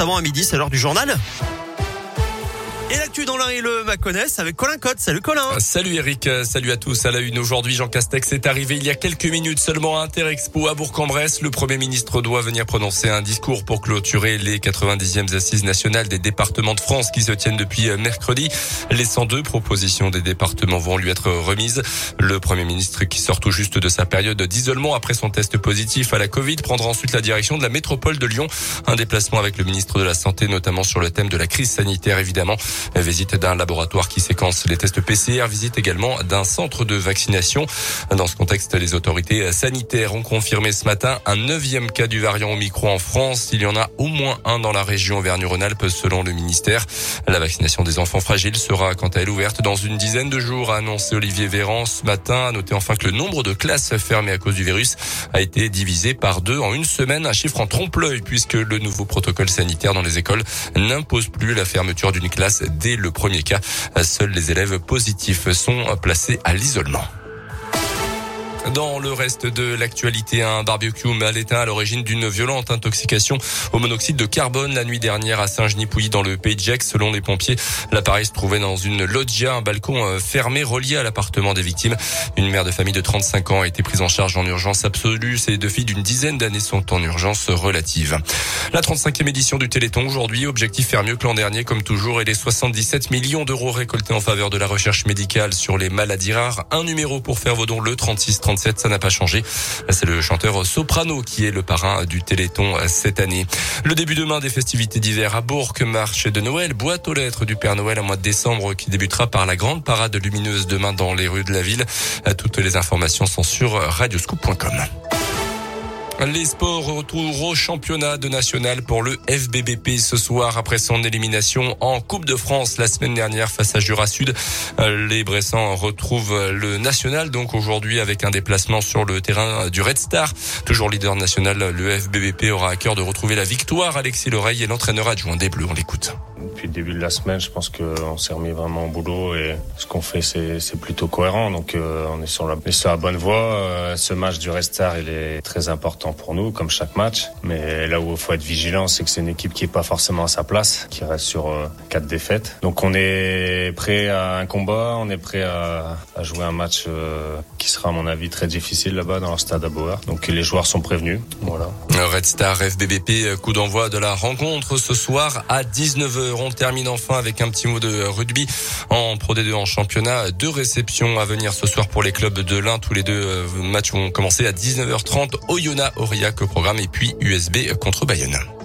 avant à midi, c'est l'heure du journal. Et l'actu dans l'un et le Maconnais avec Colin Cotte. Salut Colin. Salut Eric, salut à tous. À la une aujourd'hui, Jean Castex est arrivé il y a quelques minutes seulement à Interexpo à Bourg-en-Bresse. Le Premier ministre doit venir prononcer un discours pour clôturer les 90e assises nationales des départements de France qui se tiennent depuis mercredi. Les 102 propositions des départements vont lui être remises. Le Premier ministre qui sort tout juste de sa période d'isolement après son test positif à la Covid prendra ensuite la direction de la métropole de Lyon. Un déplacement avec le ministre de la Santé notamment sur le thème de la crise sanitaire évidemment. Visite d'un laboratoire qui séquence les tests PCR, visite également d'un centre de vaccination. Dans ce contexte, les autorités sanitaires ont confirmé ce matin un neuvième cas du variant Omicron en France. Il y en a au moins un dans la région Auvergne-Rhône-Alpes selon le ministère. La vaccination des enfants fragiles sera quant à elle ouverte dans une dizaine de jours, a annoncé Olivier Véran ce matin. Notez enfin que le nombre de classes fermées à cause du virus a été divisé par deux en une semaine, un chiffre en trompe-l'œil puisque le nouveau protocole sanitaire dans les écoles n'impose plus la fermeture d'une classe dès le premier cas. Seuls les élèves positifs sont placés à l'isolement. Dans le reste de l'actualité, un barbecue mal éteint à l'origine d'une violente intoxication au monoxyde de carbone la nuit dernière à Saint-Genis-Pouilly dans le Pays de Gex. Selon les pompiers, l'appareil se trouvait dans une loggia, un balcon euh, fermé relié à l'appartement des victimes. Une mère de famille de 35 ans a été prise en charge en urgence absolue. Ses deux filles d'une dizaine d'années sont en urgence relative. La 35e édition du Téléthon aujourd'hui, objectif faire mieux que l'an dernier comme toujours et les 77 millions d'euros récoltés en faveur de la recherche médicale sur les maladies rares. Un numéro pour faire vos dons le 36 ça n'a pas changé. C'est le chanteur Soprano qui est le parrain du Téléthon cette année. Le début demain des festivités d'hiver à Bourg, marche de Noël, boîte aux lettres du Père Noël en mois de décembre qui débutera par la grande parade lumineuse demain dans les rues de la ville. Toutes les informations sont sur radioscoop.com. Les sports retour au championnat de national pour le FBBP ce soir après son élimination en Coupe de France la semaine dernière face à Jura Sud. Les Bressans retrouvent le national donc aujourd'hui avec un déplacement sur le terrain du Red Star. Toujours leader national, le FBBP aura à cœur de retrouver la victoire. Alexis Loreille est l'entraîneur adjoint des Bleus. On l'écoute. Depuis le début de la semaine, je pense qu'on s'est remis vraiment au boulot et ce qu'on fait, c'est plutôt cohérent. Donc euh, on est sur la, bonne voie. Euh, ce match du Red Star, il est très important pour nous, comme chaque match. Mais là où il faut être vigilant, c'est que c'est une équipe qui est pas forcément à sa place, qui reste sur euh, quatre défaites. Donc on est prêt à un combat, on est prêt à, à jouer un match euh, qui sera à mon avis très difficile là-bas dans le stade à Bauer. Donc les joueurs sont prévenus. Voilà. Red Star FBBP, coup d'envoi de la rencontre ce soir à 19h. On termine enfin avec un petit mot de rugby en Pro D2 en championnat. Deux réceptions à venir ce soir pour les clubs de l'un. Tous les deux euh, matchs vont commencer à 19h30. Oyonnax Aurillac au programme et puis USB contre Bayonne.